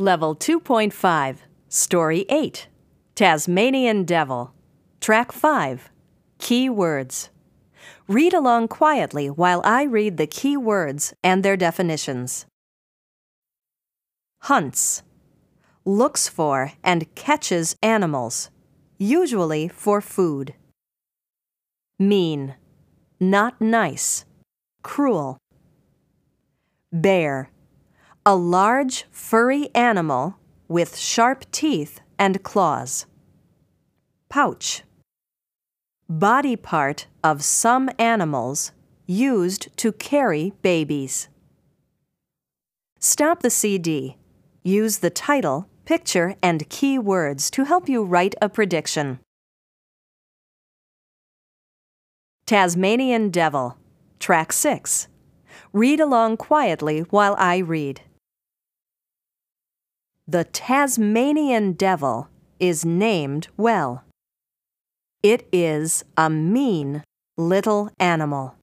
Level 2.5, Story 8 Tasmanian Devil. Track 5 Key Words. Read along quietly while I read the key words and their definitions. Hunts. Looks for and catches animals, usually for food. Mean. Not nice. Cruel. Bear a large furry animal with sharp teeth and claws. Pouch. Body part of some animals used to carry babies. Stop the CD. Use the title, picture, and key words to help you write a prediction. Tasmanian Devil, Track 6. Read along quietly while I read. The Tasmanian devil is named well. It is a mean little animal.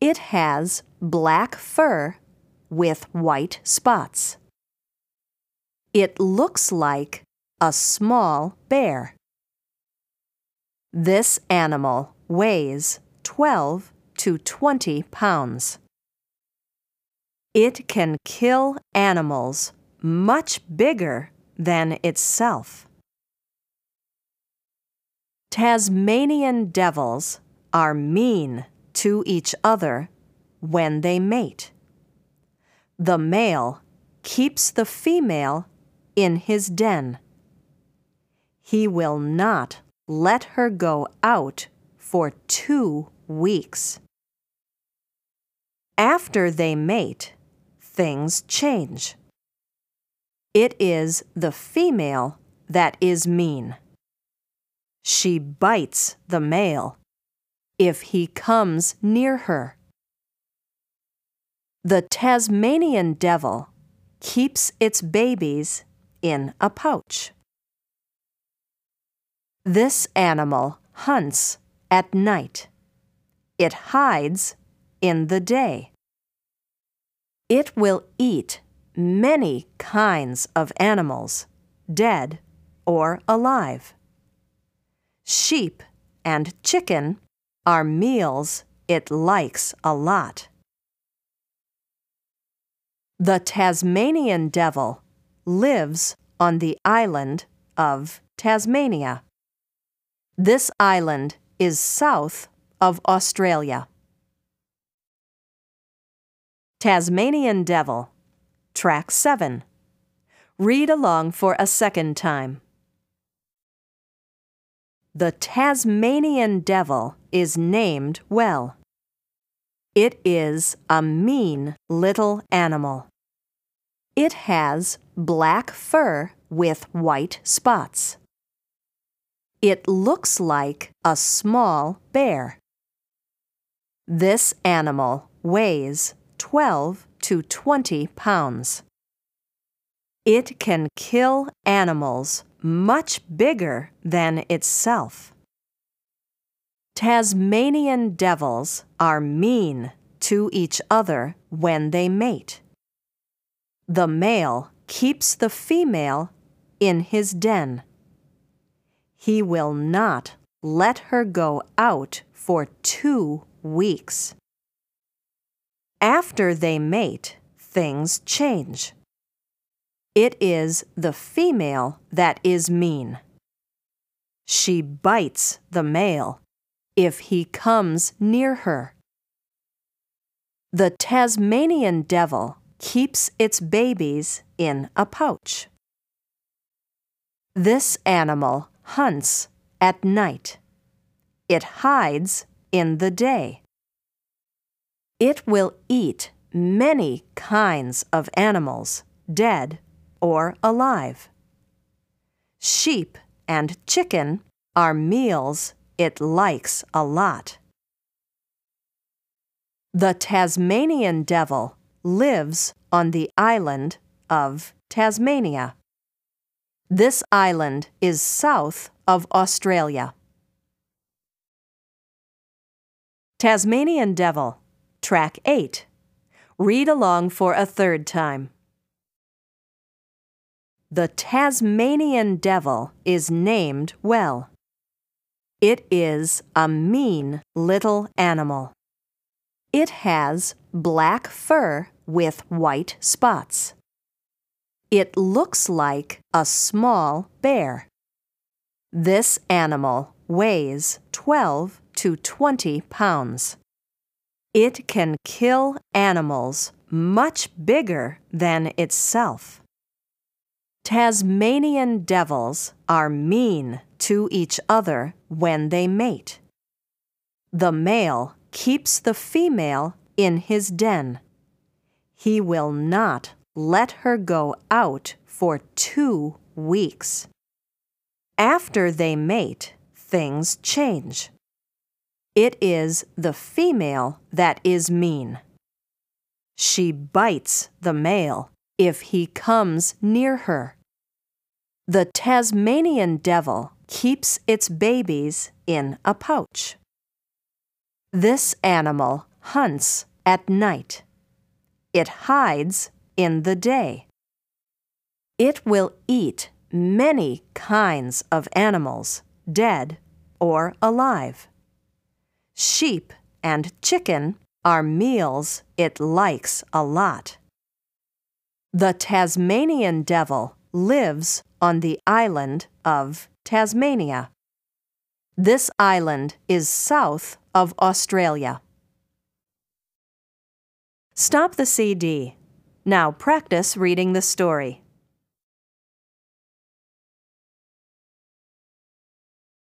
It has black fur with white spots. It looks like a small bear. This animal weighs 12 to 20 pounds. It can kill animals much bigger than itself. Tasmanian devils are mean to each other when they mate. The male keeps the female in his den. He will not let her go out for two weeks. After they mate, things change. It is the female that is mean. She bites the male if he comes near her. The Tasmanian devil keeps its babies in a pouch. This animal hunts at night. It hides in the day. It will eat many kinds of animals, dead or alive. Sheep and chicken are meals it likes a lot. The Tasmanian devil lives on the island of Tasmania. This island is south of Australia. Tasmanian devil Track 7. Read along for a second time. The Tasmanian devil is named well. It is a mean little animal. It has black fur with white spots. It looks like a small bear. This animal weighs 12 to 20 pounds. It can kill animals much bigger than itself. Tasmanian devils are mean to each other when they mate. The male keeps the female in his den. He will not let her go out for two weeks. After they mate, things change. It is the female that is mean. She bites the male if he comes near her. The Tasmanian devil keeps its babies in a pouch. This animal hunts at night. It hides in the day. It will eat many kinds of animals, dead or alive. Sheep and chicken are meals it likes a lot. The Tasmanian devil lives on the island of Tasmania. This island is south of Australia. Tasmanian Devil Track 8. Read along for a third time. The Tasmanian devil is named well. It is a mean little animal. It has black fur with white spots. It looks like a small bear. This animal weighs 12 to 20 pounds. It can kill animals much bigger than itself. Tasmanian devils are mean to each other when they mate. The male keeps the female in his den. He will not let her go out for two weeks. After they mate, things change. It is the female that is mean. She bites the male if he comes near her. The Tasmanian devil keeps its babies in a pouch. This animal hunts at night. It hides in the day. It will eat many kinds of animals, dead or alive. Sheep and chicken are meals it likes a lot. The Tasmanian devil lives on the island of Tasmania. This island is south of Australia. Stop the CD. Now practice reading the story.